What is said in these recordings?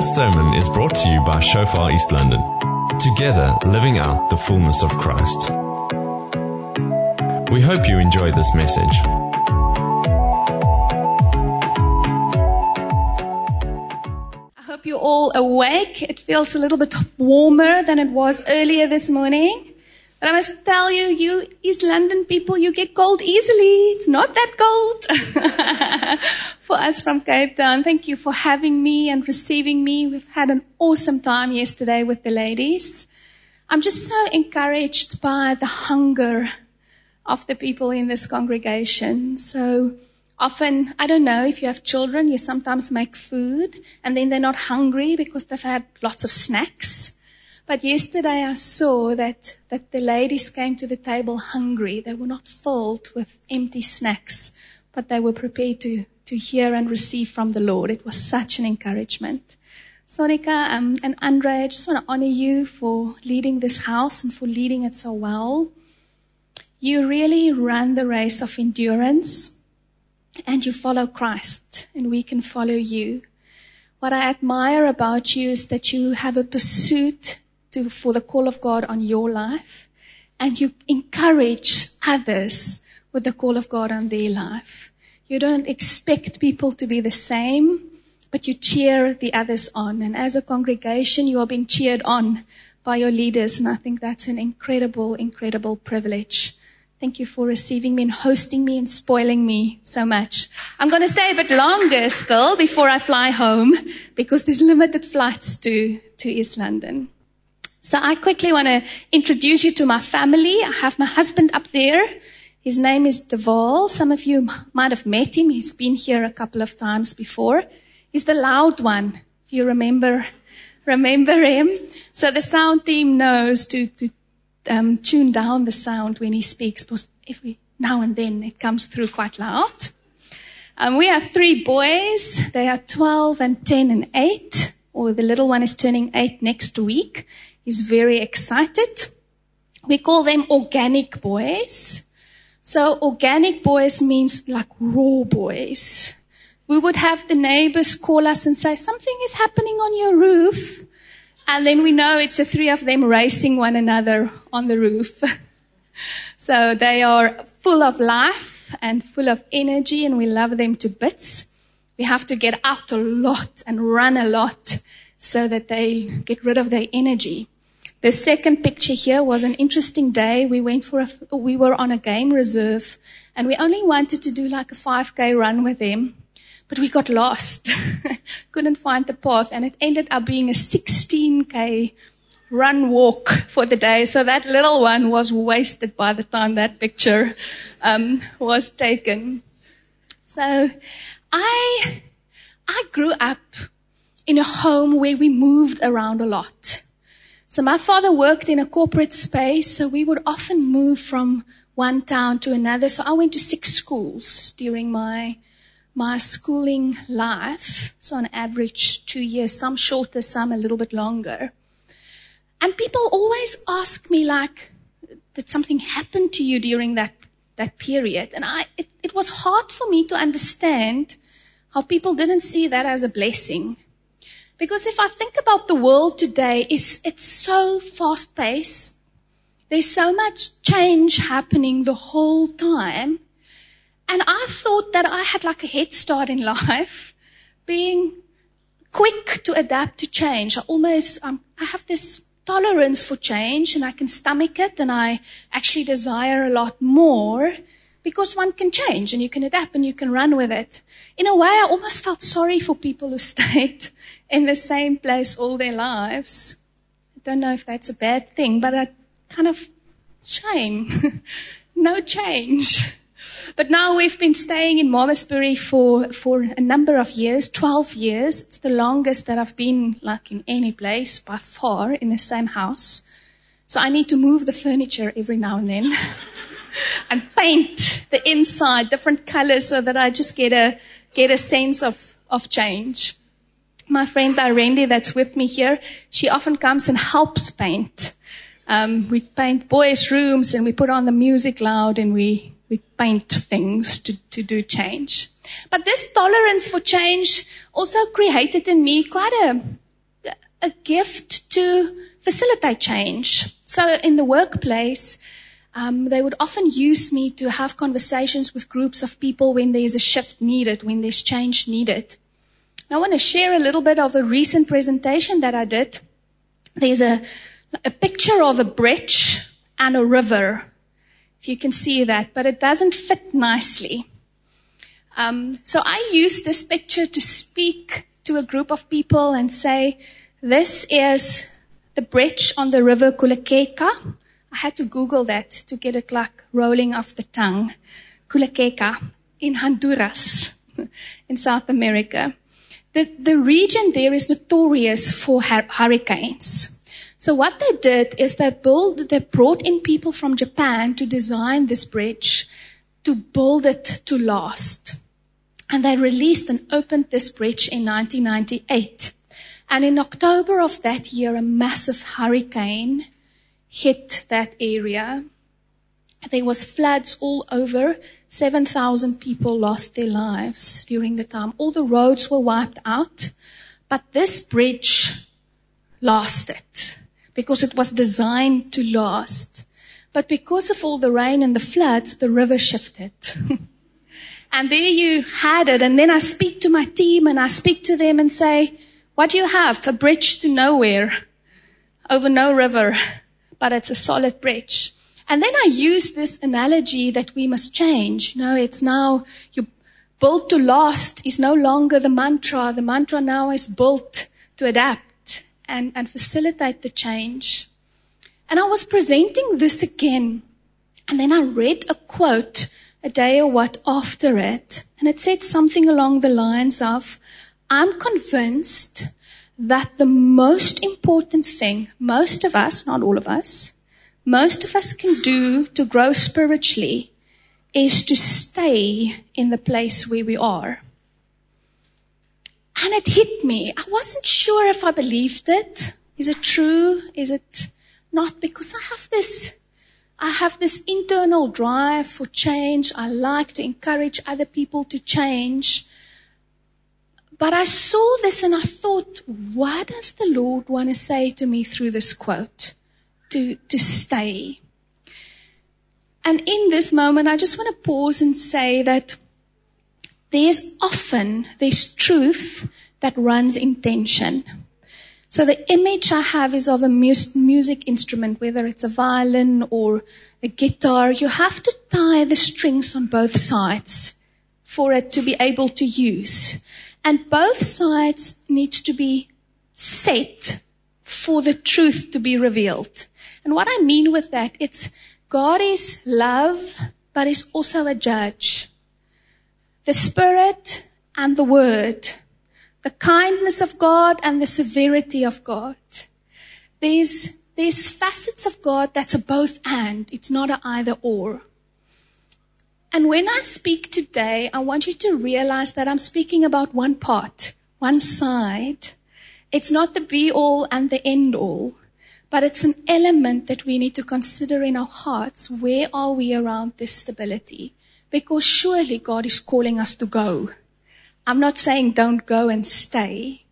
This sermon is brought to you by Shofar East London. Together, living out the fullness of Christ. We hope you enjoy this message. I hope you're all awake. It feels a little bit warmer than it was earlier this morning. But I must tell you, you East London people, you get cold easily. It's not that cold for us from Cape Town. Thank you for having me and receiving me. We've had an awesome time yesterday with the ladies. I'm just so encouraged by the hunger of the people in this congregation. So often, I don't know if you have children, you sometimes make food and then they're not hungry because they've had lots of snacks. But yesterday I saw that, that the ladies came to the table hungry. They were not filled with empty snacks, but they were prepared to, to hear and receive from the Lord. It was such an encouragement. Sonika um, and Andre, I just want to honor you for leading this house and for leading it so well. You really run the race of endurance and you follow Christ and we can follow you. What I admire about you is that you have a pursuit to, for the call of God on your life and you encourage others with the call of God on their life. You don't expect people to be the same, but you cheer the others on. And as a congregation, you are being cheered on by your leaders. And I think that's an incredible, incredible privilege. Thank you for receiving me and hosting me and spoiling me so much. I'm going to stay a bit longer still before I fly home because there's limited flights to, to East London. So I quickly want to introduce you to my family. I have my husband up there. His name is Deval. Some of you might have met him. He's been here a couple of times before. He's the loud one. If you remember, remember him. So the sound team knows to, to um, tune down the sound when he speaks because every now and then it comes through quite loud. Um, we have three boys. They are 12 and 10 and 8, or the little one is turning 8 next week. He's very excited. We call them organic boys. So organic boys means like raw boys. We would have the neighbors call us and say, something is happening on your roof. And then we know it's the three of them racing one another on the roof. so they are full of life and full of energy and we love them to bits. We have to get out a lot and run a lot so that they get rid of their energy. The second picture here was an interesting day. We went for a, we were on a game reserve and we only wanted to do like a 5k run with them, but we got lost. Couldn't find the path and it ended up being a 16k run walk for the day. So that little one was wasted by the time that picture um, was taken. So I I grew up in a home where we moved around a lot. So my father worked in a corporate space, so we would often move from one town to another. So I went to six schools during my my schooling life. So on average two years, some shorter, some a little bit longer. And people always ask me like, did something happen to you during that that period? And I it, it was hard for me to understand how people didn't see that as a blessing. Because if I think about the world today, it's, it's so fast paced. There's so much change happening the whole time. And I thought that I had like a head start in life, being quick to adapt to change. I almost, um, I have this tolerance for change and I can stomach it and I actually desire a lot more because one can change and you can adapt and you can run with it. In a way, I almost felt sorry for people who stayed in the same place all their lives. I don't know if that's a bad thing, but a kind of shame. no change. But now we've been staying in Malmesbury for, for a number of years, 12 years. It's the longest that I've been like in any place by far in the same house. So I need to move the furniture every now and then and paint the inside different colors so that I just get a, get a sense of, of change my friend Irendi that's with me here, she often comes and helps paint. Um, we paint boys' rooms and we put on the music loud and we, we paint things to, to do change. But this tolerance for change also created in me quite a, a gift to facilitate change. So in the workplace, um, they would often use me to have conversations with groups of people when there's a shift needed, when there's change needed. I want to share a little bit of a recent presentation that I did. There's a, a picture of a bridge and a river, if you can see that, but it doesn't fit nicely. Um, so I used this picture to speak to a group of people and say, this is the bridge on the river Choluteca. I had to Google that to get it like rolling off the tongue. Choluteca in Honduras in South America. The, the region there is notorious for hurricanes. So what they did is they built, they brought in people from Japan to design this bridge, to build it to last. And they released and opened this bridge in 1998. And in October of that year, a massive hurricane hit that area. There was floods all over. 7,000 people lost their lives during the time. All the roads were wiped out, but this bridge lasted because it was designed to last. But because of all the rain and the floods, the river shifted. and there you had it. And then I speak to my team and I speak to them and say, what do you have? A bridge to nowhere over no river but it's a solid bridge. And then I use this analogy that we must change. You know, it's now you built to last is no longer the mantra. The mantra now is built to adapt and, and facilitate the change. And I was presenting this again. And then I read a quote a day or what after it. And it said something along the lines of, I'm convinced that the most important thing most of us, not all of us, most of us can do to grow spiritually is to stay in the place where we are. And it hit me. I wasn't sure if I believed it. Is it true? Is it not? Because I have this, I have this internal drive for change. I like to encourage other people to change. But I saw this and I thought, what does the Lord want to say to me through this quote? To, to stay. And in this moment, I just want to pause and say that there's often this truth that runs in tension. So the image I have is of a music instrument, whether it's a violin or a guitar. You have to tie the strings on both sides for it to be able to use. And both sides need to be set for the truth to be revealed. And what I mean with that, it's God is love, but is also a judge. The Spirit and the Word. The kindness of God and the severity of God. There's, there's facets of God that's a both and. It's not an either or. And when I speak today, I want you to realize that I'm speaking about one part, one side. It's not the be all and the end all, but it's an element that we need to consider in our hearts. Where are we around this stability? Because surely God is calling us to go. I'm not saying don't go and stay.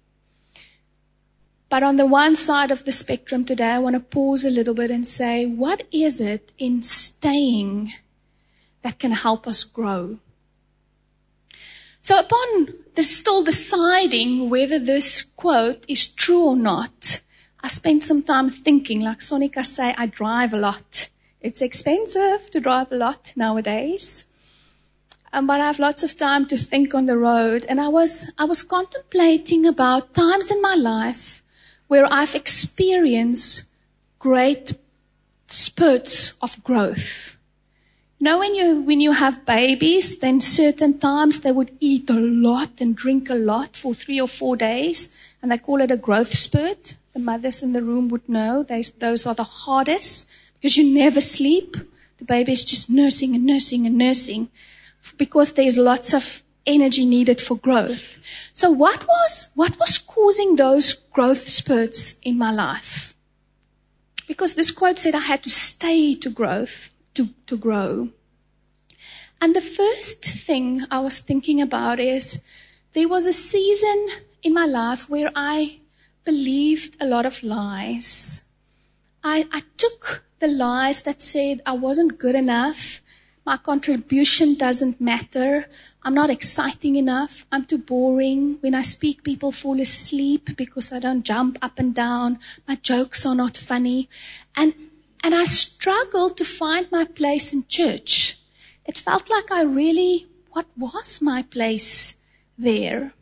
But on the one side of the spectrum today, I want to pause a little bit and say, what is it in staying that can help us grow. So upon still deciding whether this quote is true or not, I spent some time thinking, like Sonika say, I drive a lot. It's expensive to drive a lot nowadays. Um, but I have lots of time to think on the road. And I was, I was contemplating about times in my life where I've experienced great spurts of growth. Now when you, when you have babies, then certain times they would eat a lot and drink a lot for three or four days, and they call it a growth spurt. The mothers in the room would know those, those are the hardest because you never sleep. The baby is just nursing and nursing and nursing because there's lots of energy needed for growth. So what was, what was causing those growth spurts in my life? Because this quote said I had to stay to growth to, to grow. And the first thing I was thinking about is there was a season in my life where I believed a lot of lies. I, I took the lies that said I wasn't good enough. My contribution doesn't matter. I'm not exciting enough. I'm too boring. When I speak, people fall asleep because I don't jump up and down. My jokes are not funny. And, and I struggled to find my place in church. It felt like I really, what was my place there?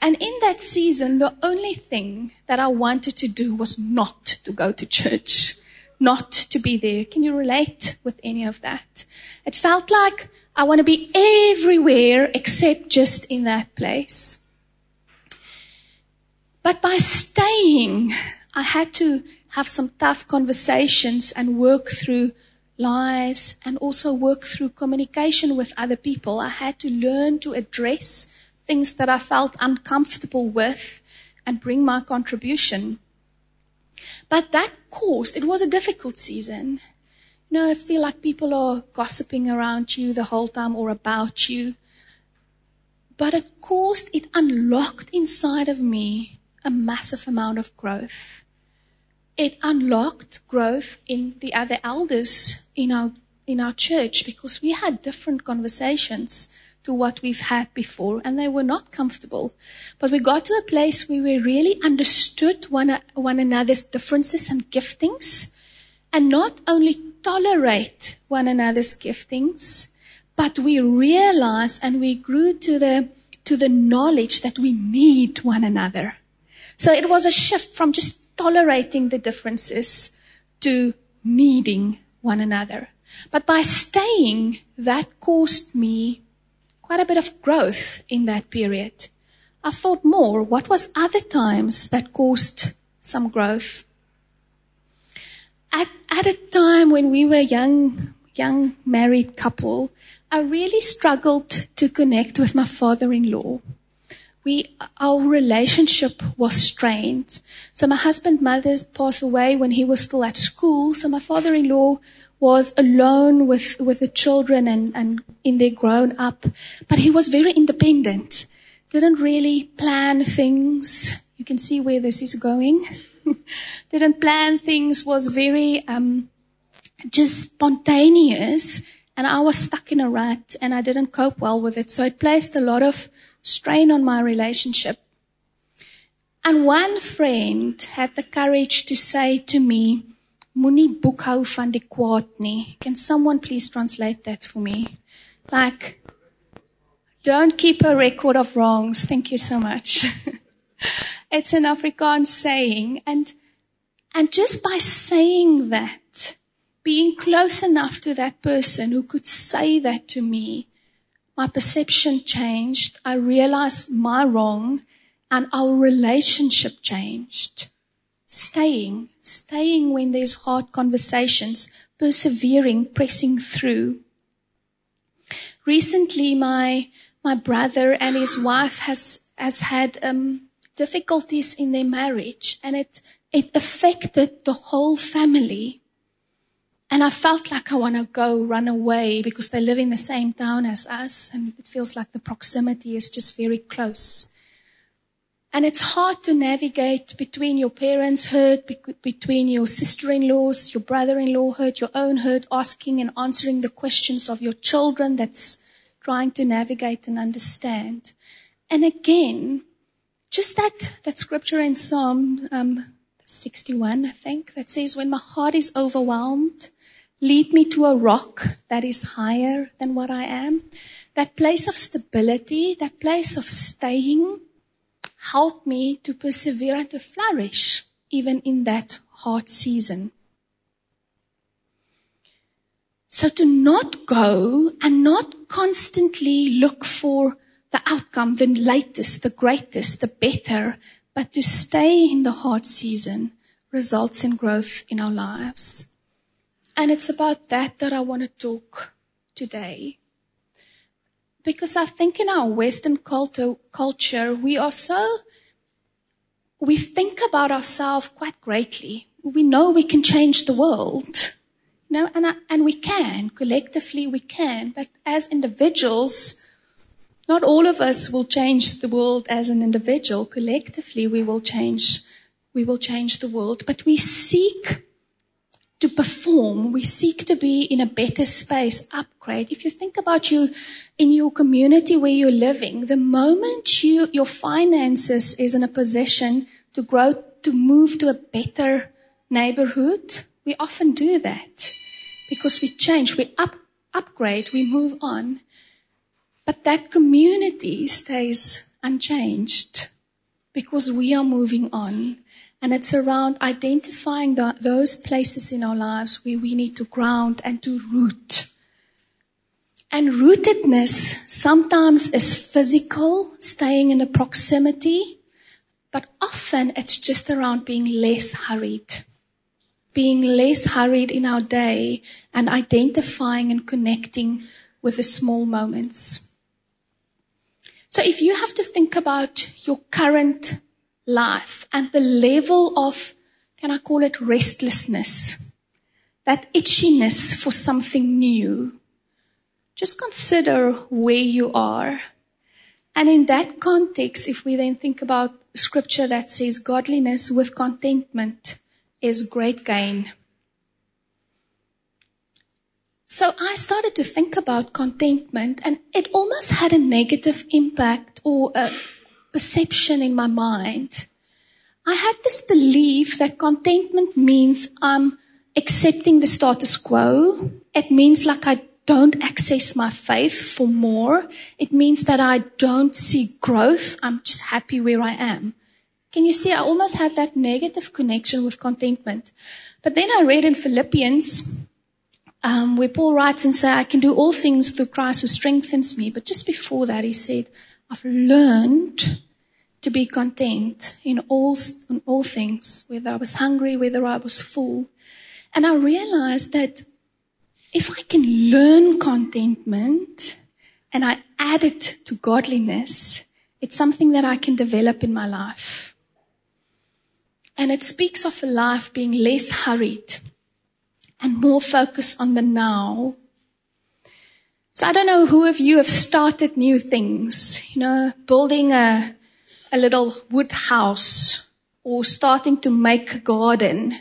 And in that season, the only thing that I wanted to do was not to go to church, not to be there. Can you relate with any of that? It felt like I want to be everywhere except just in that place. But by staying, I had to have some tough conversations and work through lies and also work through communication with other people. I had to learn to address things that I felt uncomfortable with and bring my contribution. But that caused, it was a difficult season. You know, I feel like people are gossiping around you the whole time or about you. But it caused, it unlocked inside of me a massive amount of growth. It unlocked growth in the other elders in our, in our church because we had different conversations to what we've had before, and they were not comfortable. But we got to a place where we really understood one, one another's differences and giftings, and not only tolerate one another's giftings, but we realized and we grew to the, to the knowledge that we need one another. So it was a shift from just tolerating the differences to needing one another. But by staying, that caused me quite a bit of growth in that period. I thought more, what was other times that caused some growth? At, at a time when we were young, young married couple, I really struggled to connect with my father-in-law. We, our relationship was strained. So my husband, mother passed away when he was still at school. So my father-in-law was alone with, with the children and, and in their grown up, but he was very independent. Didn't really plan things. You can see where this is going. Didn't plan things, was very, um, just spontaneous and I was stuck in a rut and I didn't cope well with it. So it placed a lot of strain on my relationship. And one friend had the courage to say to me, Moenie boekhou van die kwaad nie. Can someone please translate that for me? Like, don't keep a record of wrongs. Thank you so much. it's an Afrikaans saying. And, and just by saying that, being close enough to that person who could say that to me, my perception changed. I realized my wrong and our relationship changed staying, staying when there's hard conversations, persevering, pressing through. Recently, my my brother and his wife has has had um, difficulties in their marriage, and it it affected the whole family. And I felt like I want to go run away because they live in the same town as us, and it feels like the proximity is just very close. And it's hard to navigate between your parents' hurt, between your sister-in-laws, your brother-in-law hurt, your own hurt, asking and answering the questions of your children that's trying to navigate and understand. And again, just that, that scripture in Psalm um, 61, I think, that says, when my heart is overwhelmed, lead me to a rock that is higher than what I am. That place of stability, that place of staying, help me to persevere and to flourish even in that hard season. So to not go and not constantly look for the outcome, the latest, the greatest, the better, but to stay in the hard season results in growth in our lives. And it's about that that I want to talk today. Because I think in our Western culture, we are so, we think about ourselves quite greatly. We know we can change the world. You know, and, I, and we can. Collectively, we can. But as individuals, Not all of us will change the world as an individual. Collectively, we will change, we will change the world, but we seek to perform. We seek to be in a better space, upgrade. If you think about you in your community where you're living, the moment you, your finances is in a position to grow, to move to a better neighborhood, we often do that because we change, we up, upgrade, we move on. But that community stays unchanged because we are moving on. And it's around identifying the, those places in our lives where we need to ground and to root. And rootedness sometimes is physical, staying in a proximity, but often it's just around being less hurried. Being less hurried in our day and identifying and connecting with the small moments. So if you have to think about your current life and the level of, can I call it restlessness, that itchiness for something new. Just consider where you are. And in that context, if we then think about scripture that says godliness with contentment is great gain. So I started to think about contentment and it almost had a negative impact or a perception in my mind. I had this belief that contentment means I'm accepting the status quo. It means like I don't access my faith for more. It means that I don't see growth. I'm just happy where I am. Can you see? I almost had that negative connection with contentment. But then I read in Philippians, um, where Paul writes and says, I can do all things through Christ who strengthens me. But just before that, he said, I've learned to be content in all, in all things, whether I was hungry, whether I was full. And I realized that if I can learn contentment and I add it to godliness, it's something that I can develop in my life. And it speaks of a life being less hurried and more focused on the now so I don't know who of you have started new things, you know, building a, a little wood house or starting to make a garden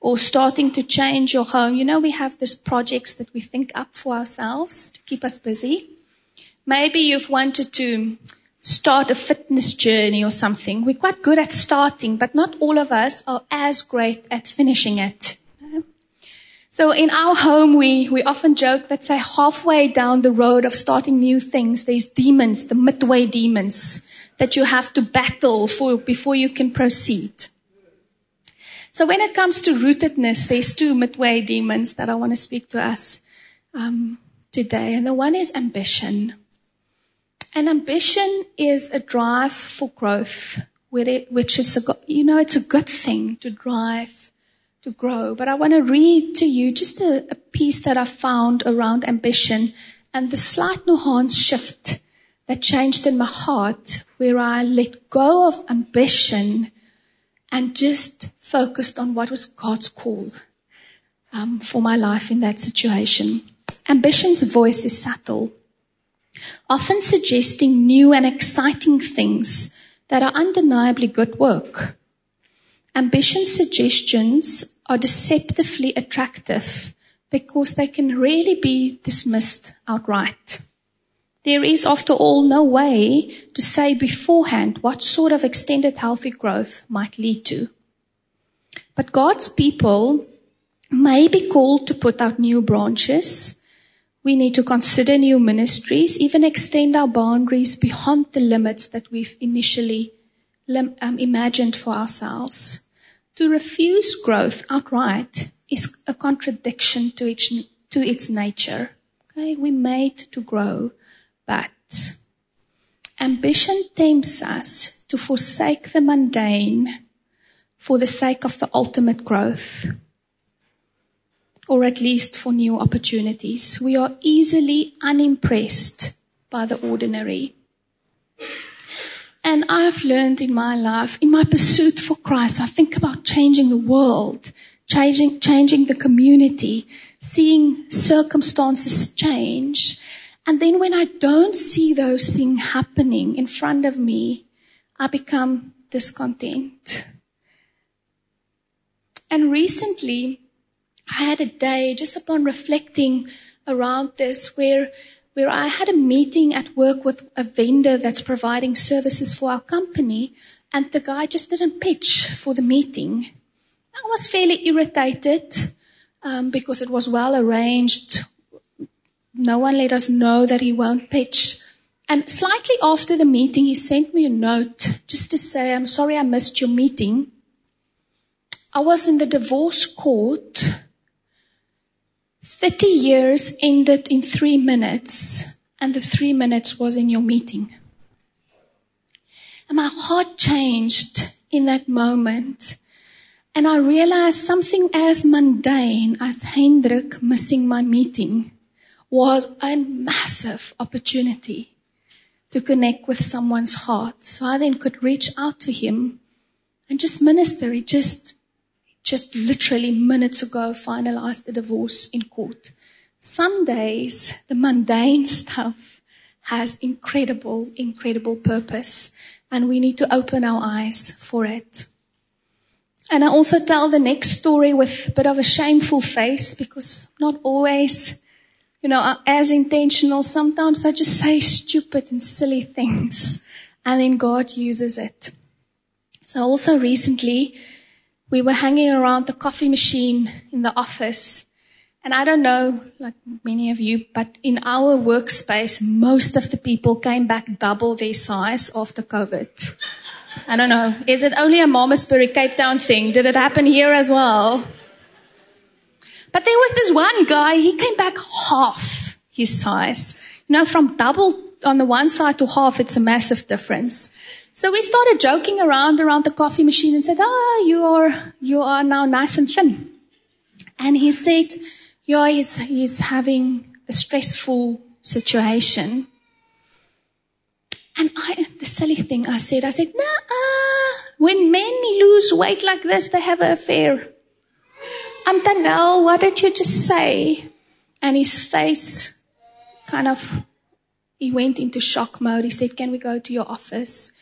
or starting to change your home. You know, we have these projects that we think up for ourselves to keep us busy. Maybe you've wanted to start a fitness journey or something. We're quite good at starting, but not all of us are as great at finishing it. So in our home, we, we often joke that say halfway down the road of starting new things, there's demons, the midway demons that you have to battle for before you can proceed. So when it comes to rootedness, there's two midway demons that I want to speak to us um, today. And the one is ambition. And ambition is a drive for growth, which is, a, you know, it's a good thing to drive to grow. But I want to read to you just a, a piece that I found around ambition and the slight nuance shift that changed in my heart where I let go of ambition and just focused on what was God's call um, for my life in that situation. Ambition's voice is subtle, often suggesting new and exciting things that are undeniably good work. Ambition suggestions are deceptively attractive because they can really be dismissed outright. There is, after all, no way to say beforehand what sort of extended healthy growth might lead to. But God's people may be called to put out new branches. We need to consider new ministries, even extend our boundaries beyond the limits that we've initially Um, imagined for ourselves. To refuse growth outright is a contradiction to its, to its nature. Okay? We're made to grow, but ambition tempts us to forsake the mundane for the sake of the ultimate growth, or at least for new opportunities. We are easily unimpressed by the ordinary. And I've learned in my life, in my pursuit for Christ, I think about changing the world, changing, changing the community, seeing circumstances change. And then when I don't see those things happening in front of me, I become discontent. And recently, I had a day just upon reflecting around this where, where I had a meeting at work with a vendor that's providing services for our company and the guy just didn't pitch for the meeting. I was fairly irritated um, because it was well arranged. No one let us know that he won't pitch. And slightly after the meeting, he sent me a note just to say, I'm sorry I missed your meeting. I was in the divorce court. 30 years ended in three minutes, and the three minutes was in your meeting. And my heart changed in that moment. And I realized something as mundane as Hendrik missing my meeting was a massive opportunity to connect with someone's heart. So I then could reach out to him and just minister. He just, just literally minutes ago finalized the divorce in court. Some days the mundane stuff has incredible, incredible purpose and we need to open our eyes for it. And I also tell the next story with a bit of a shameful face because not always, you know, as intentional. Sometimes I just say stupid and silly things and then God uses it. So also recently we were hanging around the coffee machine in the office and I don't know, like many of you, but in our workspace, most of the people came back double their size after COVID. I don't know. Is it only a Malmesbury Cape Town thing? Did it happen here as well? But there was this one guy, he came back half his size. You know, from double on the one side to half, it's a massive difference. So we started joking around around the coffee machine and said, ah, oh, you are, you are now nice and thin. And he said, yeah, he's, he's having a stressful situation. And I, the silly thing I said, I said, nah, when men lose weight like this, they have an affair. I'm Tanel, what did you just say? And his face kind of, he went into shock mode. He said, can we go to your office?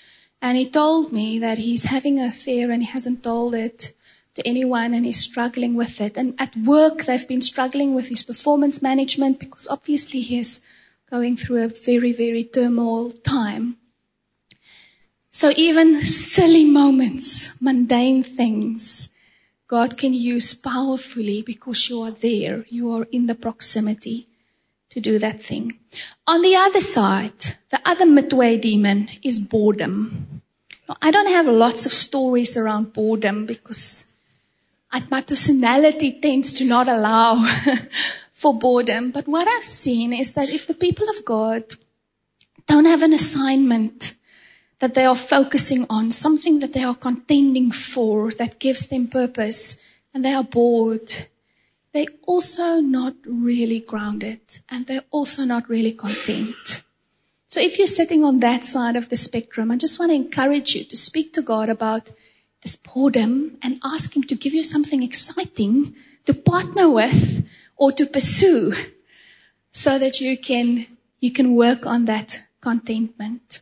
And he told me that he's having an affair and he hasn't told it to anyone and he's struggling with it. And at work, they've been struggling with his performance management because obviously he's going through a very, very turmoil time. So even silly moments, mundane things, God can use powerfully because you are there. You are in the proximity to do that thing. On the other side, the other midway demon is boredom. Now, I don't have lots of stories around boredom because my personality tends to not allow for boredom. But what I've seen is that if the people of God don't have an assignment that they are focusing on, something that they are contending for that gives them purpose, and they are bored, they're also not really grounded and they're also not really content. So if you're sitting on that side of the spectrum, I just want to encourage you to speak to God about this boredom and ask Him to give you something exciting to partner with or to pursue so that you can, you can work on that contentment.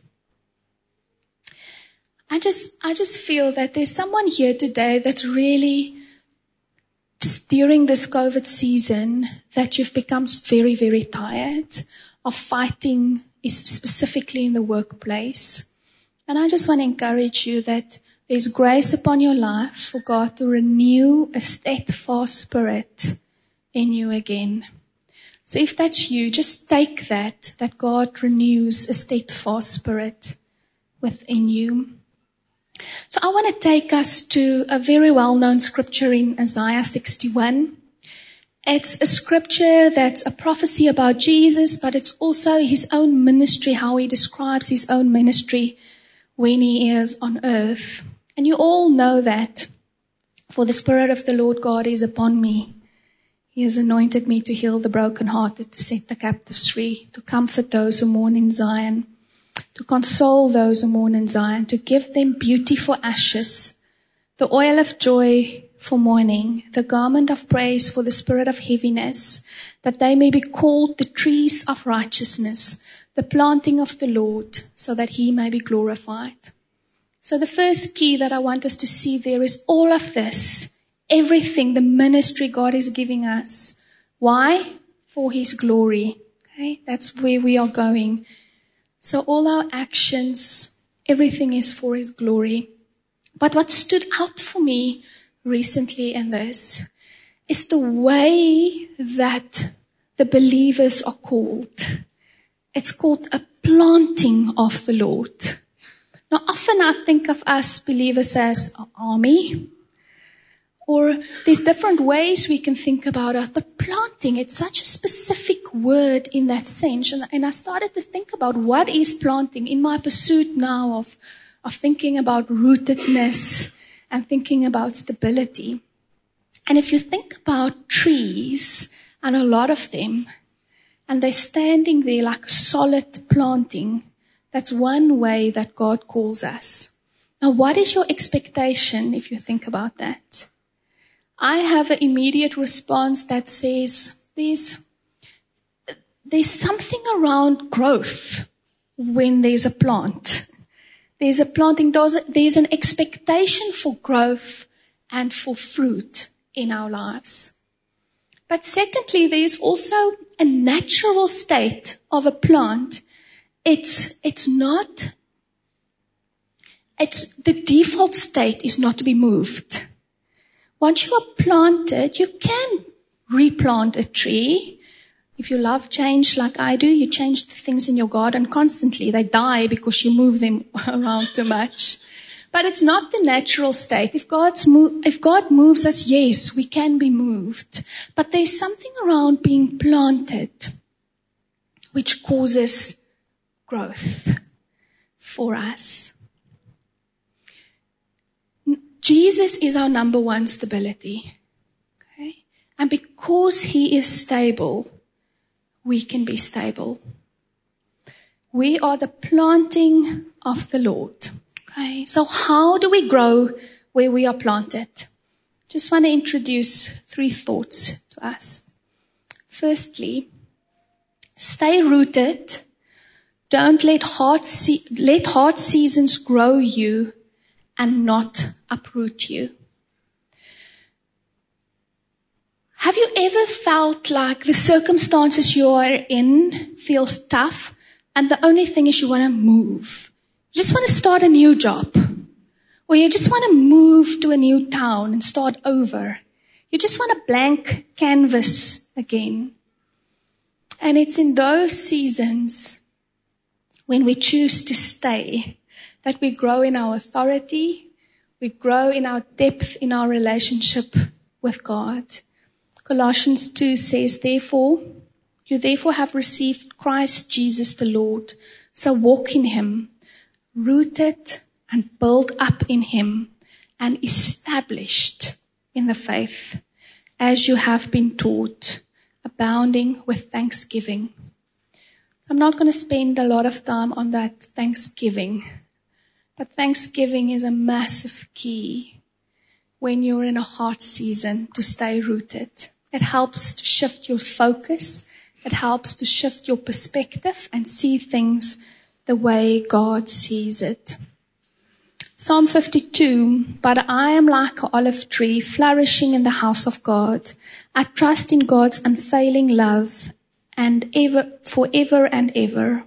I just, I just feel that there's someone here today that's really during this COVID season that you've become very, very tired of fighting specifically in the workplace. And I just want to encourage you that there's grace upon your life for God to renew a steadfast spirit in you again. So if that's you, just take that, that God renews a steadfast spirit within you. So I want to take us to a very well-known scripture in Isaiah 61. It's a scripture that's a prophecy about Jesus, but it's also his own ministry, how he describes his own ministry when he is on earth. And you all know that. For the Spirit of the Lord God is upon me. He has anointed me to heal the brokenhearted, to set the captives free, to comfort those who mourn in Zion, to console those who mourn in Zion, to give them beauty for ashes, the oil of joy for mourning, the garment of praise for the spirit of heaviness, that they may be called the trees of righteousness, the planting of the Lord, so that he may be glorified. So the first key that I want us to see there is all of this, everything, the ministry God is giving us. Why? For his glory. Okay? That's where we are going. So all our actions, everything is for his glory. But what stood out for me recently in this is the way that the believers are called. It's called a planting of the Lord. Now, often I think of us believers as an army, or there's different ways we can think about it, but planting, it's such a specific word in that sense. And, and I started to think about what is planting in my pursuit now of, of thinking about rootedness and thinking about stability. And if you think about trees, and a lot of them, and they're standing there like a solid planting, that's one way that God calls us. Now, what is your expectation if you think about that? I have an immediate response that says there's, there's something around growth when there's a plant. There's a planting, there's an expectation for growth and for fruit in our lives. But secondly, there's also a natural state of a plant. It's, it's not, it's, the default state is not to be moved. Once you are planted, you can replant a tree. If you love change like I do, you change the things in your garden constantly. They die because you move them around too much. But it's not the natural state. If, mo- if God moves us, yes, we can be moved. But there's something around being planted which causes growth for us. Jesus is our number one stability. Okay? And because he is stable, we can be stable. We are the planting of the Lord. Okay? So how do we grow where we are planted? Just want to introduce three thoughts to us. Firstly, stay rooted. Don't let hard, se- let hard seasons grow you and not uproot you. Have you ever felt like the circumstances you are in feels tough and the only thing is you want to move? You just want to start a new job. Or you just want to move to a new town and start over. You just want a blank canvas again. And it's in those seasons when we choose to stay that we grow in our authority, we grow in our depth in our relationship with God. Colossians 2 says, therefore, you therefore have received Christ Jesus the Lord. So walk in him, rooted and built up in him and established in the faith as you have been taught, abounding with thanksgiving. I'm not going to spend a lot of time on that thanksgiving but Thanksgiving is a massive key when you're in a hard season to stay rooted. It helps to shift your focus. It helps to shift your perspective and see things the way God sees it. Psalm 52, but I am like an olive tree flourishing in the house of God. I trust in God's unfailing love and ever, forever and ever.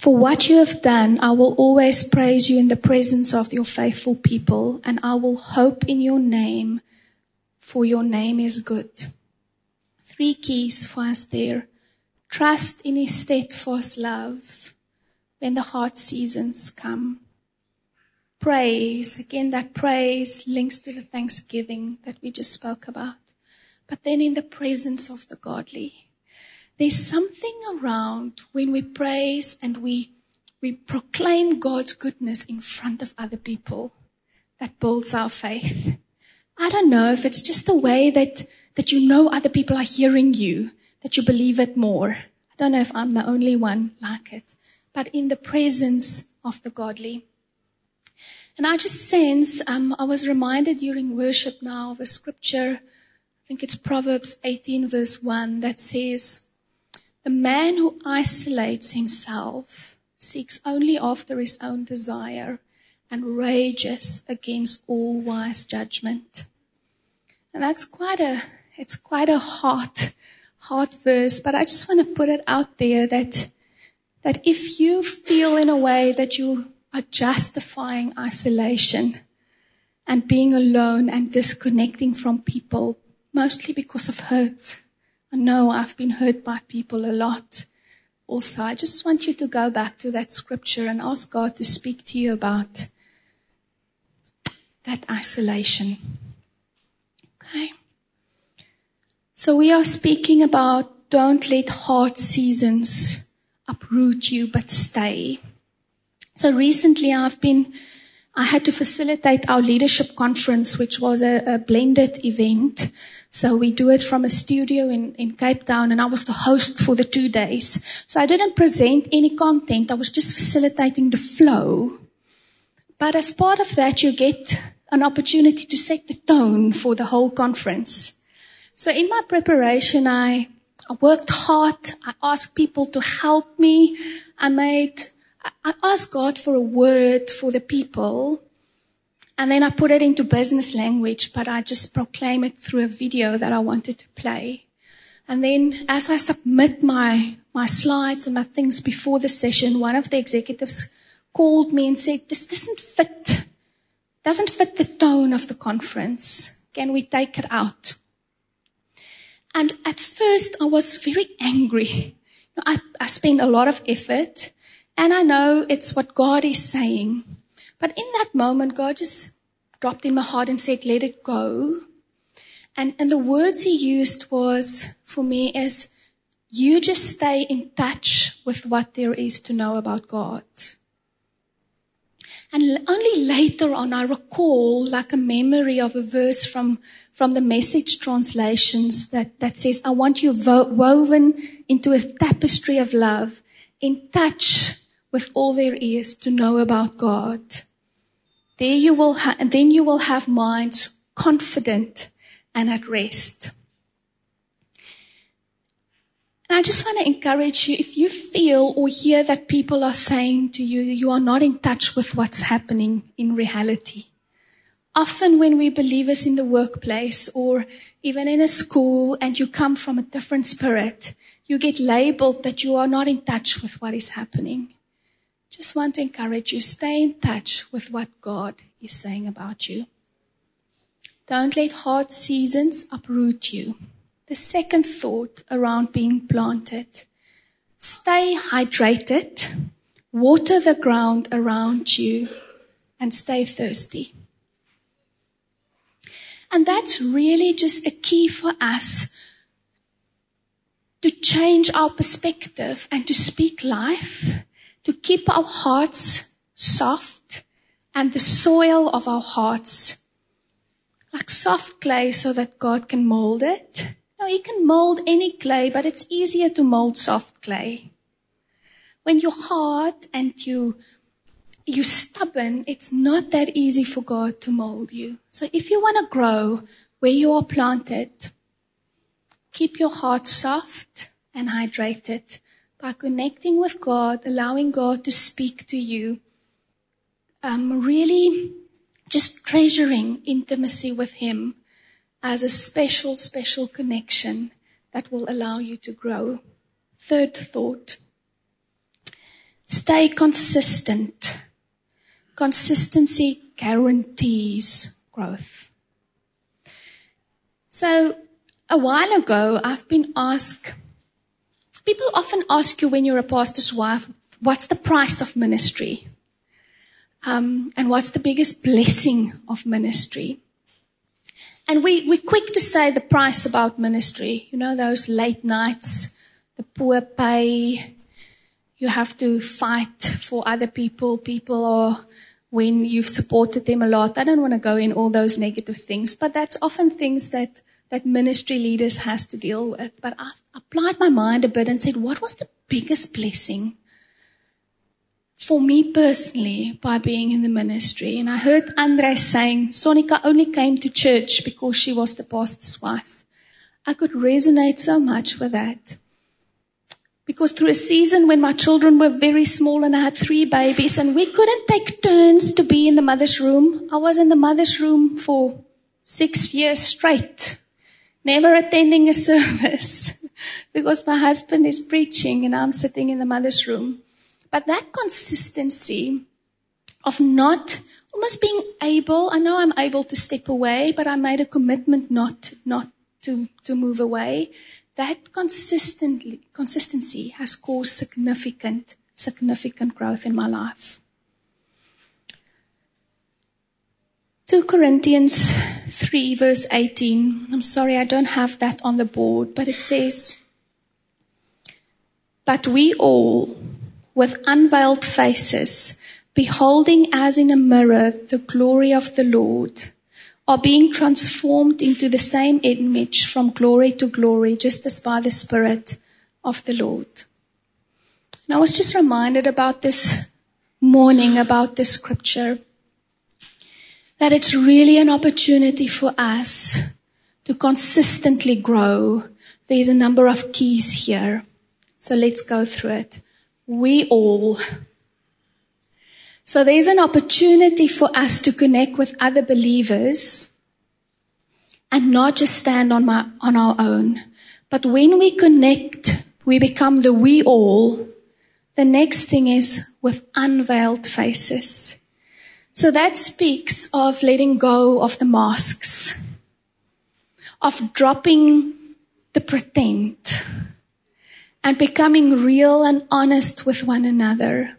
For what you have done, I will always praise you in the presence of your faithful people, and I will hope in your name, for your name is good. Three keys for us there. Trust in his steadfast love when the hard seasons come. Praise, again, that praise links to the thanksgiving that we just spoke about. But then in the presence of the godly. There's something around when we praise and we, we proclaim God's goodness in front of other people that builds our faith. I don't know if it's just the way that, that you know other people are hearing you, that you believe it more. I don't know if I'm the only one like it, but in the presence of the godly. And I just sense, um, I was reminded during worship now of a scripture, I think it's Proverbs 18 verse 1 that says, the man who isolates himself seeks only after his own desire and rages against all wise judgment. And that's quite a, it's quite a hot, hot verse, but I just want to put it out there that, that if you feel in a way that you are justifying isolation and being alone and disconnecting from people, mostly because of hurt. I know I've been hurt by people a lot. Also, I just want you to go back to that scripture and ask God to speak to you about that isolation. Okay. So we are speaking about don't let hard seasons uproot you, but stay. So recently I've been, I had to facilitate our leadership conference, which was a, a blended event. So we do it from a studio in, in Cape Town and I was the host for the two days. So I didn't present any content. I was just facilitating the flow. But as part of that, you get an opportunity to set the tone for the whole conference. So in my preparation, I, I worked hard. I asked people to help me. I made, I asked God for a word for the people. And then I put it into business language, but I just proclaim it through a video that I wanted to play. And then as I submit my, my slides and my things before the session, one of the executives called me and said, this doesn't fit doesn't fit the tone of the conference. Can we take it out? And at first I was very angry. I, I spend a lot of effort and I know it's what God is saying. But in that moment, God just dropped in my heart and said, let it go. And, and the words he used was for me is, you just stay in touch with what there is to know about God. And only later on I recall like a memory of a verse from, from the message translations that, that says, I want you wo- woven into a tapestry of love, in touch with all there is to know about God. There you will ha- then you will have minds confident and at rest. And I just want to encourage you, if you feel or hear that people are saying to you, you are not in touch with what's happening in reality. Often when we believers in the workplace or even in a school and you come from a different spirit, you get labeled that you are not in touch with what is happening. Just want to encourage you, stay in touch with what God is saying about you. Don't let hard seasons uproot you. The second thought around being planted. Stay hydrated, water the ground around you, and stay thirsty. And that's really just a key for us to change our perspective and to speak life, to keep our hearts soft and the soil of our hearts like soft clay so that God can mold it now, you can mold any clay, but it's easier to mold soft clay. When you're hard and you, you're stubborn, it's not that easy for God to mold you. So if you want to grow where you are planted, keep your heart soft and hydrated by connecting with God, allowing God to speak to you. Um, really just treasuring intimacy with Him as a special, special connection that will allow you to grow. Third thought. Stay consistent. Consistency guarantees growth. So a while ago, I've been asked, people often ask you when you're a pastor's wife, what's the price of ministry? Um, and what's the biggest blessing of ministry? And we, we're quick to say the price about ministry. You know, those late nights, the poor pay, you have to fight for other people. People are, when you've supported them a lot, I don't want to go in all those negative things, but that's often things that, that ministry leaders has to deal with. But I applied my mind a bit and said, what was the biggest blessing for me personally by being in the ministry. And I heard Andre saying, Sonika only came to church because she was the pastor's wife. I could resonate so much with that. Because through a season when my children were very small and I had three babies and we couldn't take turns to be in the mother's room, I was in the mother's room for six years straight, never attending a service because my husband is preaching and I'm sitting in the mother's room. But that consistency of not almost being able, I know I'm able to step away, but I made a commitment not, not to, to move away. That consistently, consistency has caused significant, significant growth in my life. 2 Corinthians 3 verse 18. I'm sorry, I don't have that on the board, but it says, But we all, with unveiled faces, beholding as in a mirror the glory of the Lord, are being transformed into the same image from glory to glory, just as by the Spirit of the Lord. And I was just reminded about this morning, about this scripture, that it's really an opportunity for us to consistently grow. There's a number of keys here. So let's go through it. We all. So there's an opportunity for us to connect with other believers and not just stand on my, on our own. But when we connect, we become the we all. The next thing is with unveiled faces. So that speaks of letting go of the masks, of dropping the pretend and becoming real and honest with one another.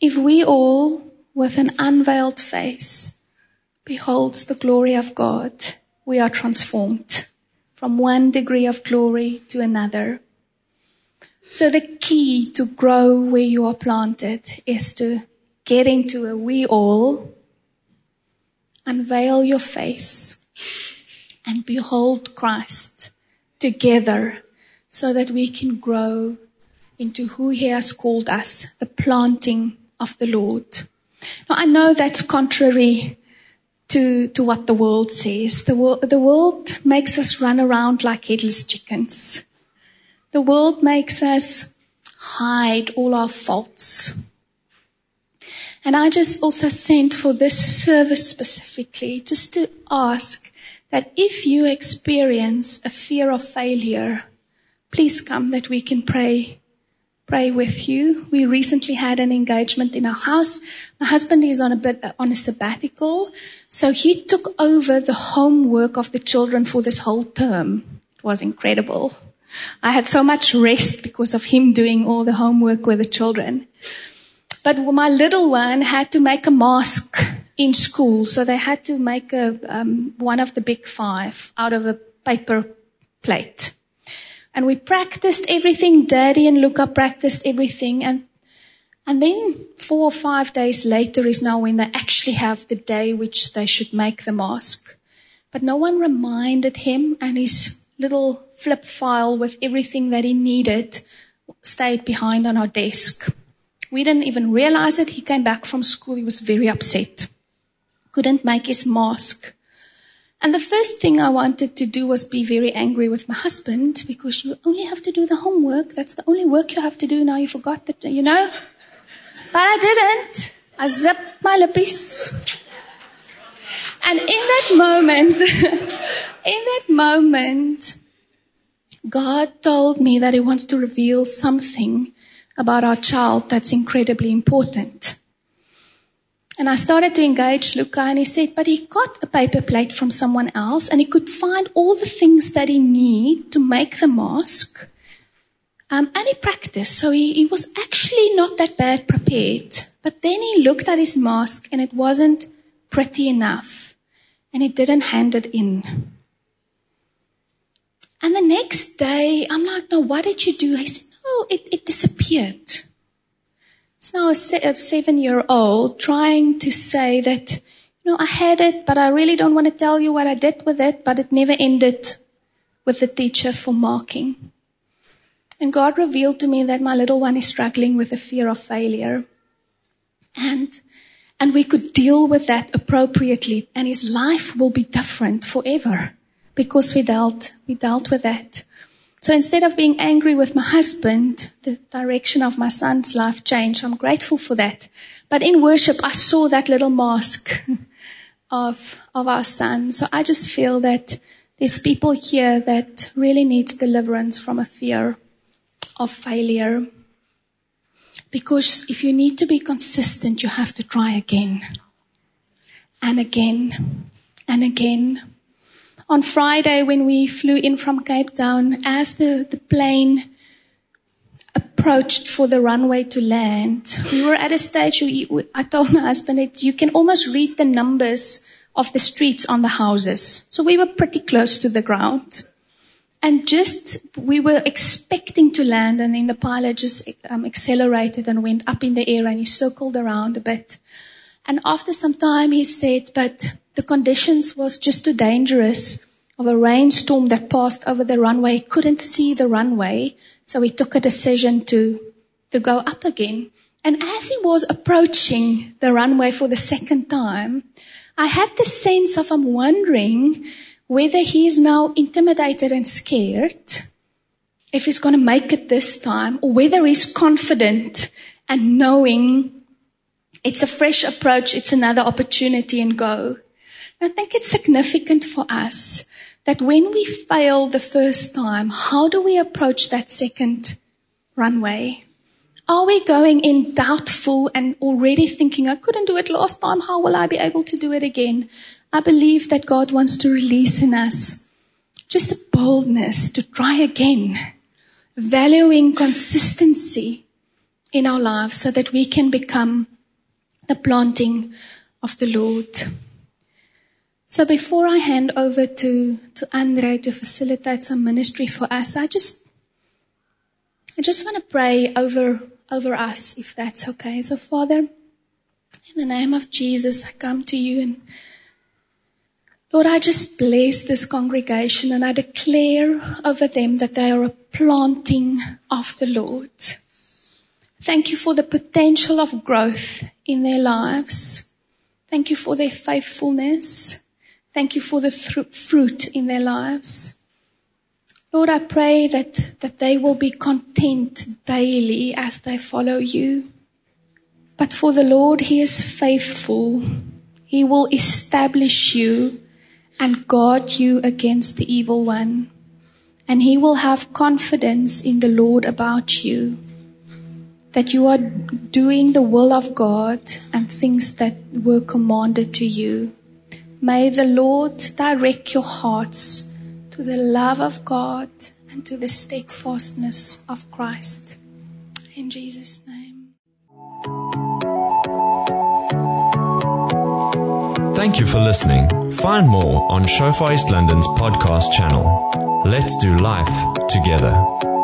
If we all, with an unveiled face, beholds the glory of God, we are transformed from one degree of glory to another. So the key to grow where you are planted is to get into a we all, unveil your face, and behold Christ together so that we can grow into who He has called us, the planting of the Lord. Now, I know that's contrary to, to what the world says. The, wor- the world makes us run around like headless chickens. The world makes us hide all our faults. And I just also sent for this service specifically just to ask that if you experience a fear of failure, please come that we can pray pray with you. We recently had an engagement in our house. My husband is on a bit uh, on a sabbatical, so he took over the homework of the children for this whole term. It was incredible. I had so much rest because of him doing all the homework with the children. But my little one had to make a mask in school, so they had to make a um, one of the big five out of a paper plate. And we practiced everything. Daddy and Luca practiced everything. And, and then four or five days later is now when they actually have the day which they should make the mask. But no one reminded him and his little flip file with everything that he needed stayed behind on our desk. We didn't even realize it. He came back from school. He was very upset. Couldn't make his mask. And the first thing I wanted to do was be very angry with my husband because you only have to do the homework. That's the only work you have to do. Now you forgot that, you know? But I didn't. I zipped my lippies. And in that moment, in that moment, God told me that He wants to reveal something about our child that's incredibly important. And I started to engage Luca and he said, but he got a paper plate from someone else and he could find all the things that he need to make the mask. Um, and he practiced. So he, he was actually not that bad prepared. But then he looked at his mask and it wasn't pretty enough. And he didn't hand it in. And the next day, I'm like, no, what did you do? He said, no, it, it disappeared. It's now a, se- a seven year old trying to say that, you know, I had it, but I really don't want to tell you what I did with it, but it never ended with the teacher for marking. And God revealed to me that my little one is struggling with the fear of failure. And, and we could deal with that appropriately and his life will be different forever because we dealt, we dealt with that. So instead of being angry with my husband, the direction of my son's life changed. I'm grateful for that. But in worship, I saw that little mask of, of our son. So I just feel that there's people here that really needs deliverance from a fear of failure. Because if you need to be consistent, you have to try again and again and again. On Friday, when we flew in from Cape Town, as the, the plane approached for the runway to land, we were at a stage where I told my husband that you can almost read the numbers of the streets on the houses. So we were pretty close to the ground. And just, we were expecting to land and then the pilot just um, accelerated and went up in the air and he circled around a bit. And after some time he said, but the conditions was just too dangerous of a rainstorm that passed over the runway. He couldn't see the runway. So he took a decision to, to go up again. And as he was approaching the runway for the second time, I had the sense of I'm wondering whether he is now intimidated and scared, if he's going to make it this time, or whether he's confident and knowing it's a fresh approach, it's another opportunity and go. I think it's significant for us that when we fail the first time, how do we approach that second runway? Are we going in doubtful and already thinking, I couldn't do it last time. How will I be able to do it again? I believe that God wants to release in us just a boldness to try again, valuing consistency in our lives so that we can become the planting of the Lord. So before I hand over to, to Andre to facilitate some ministry for us, I just, I just want to pray over over us, if that's okay. So, Father, in the name of Jesus, I come to you and Lord, I just bless this congregation and I declare over them that they are a planting of the Lord. Thank you for the potential of growth in their lives. Thank you for their faithfulness. Thank you for the th- fruit in their lives. Lord, I pray that, that they will be content daily as they follow you. But for the Lord, He is faithful. He will establish you and guard you against the evil one. And He will have confidence in the Lord about you. That you are doing the will of God and things that were commanded to you. May the Lord direct your hearts to the love of God and to the steadfastness of Christ. In Jesus' name. Thank you for listening. Find more on Shofar East London's podcast channel. Let's do life together.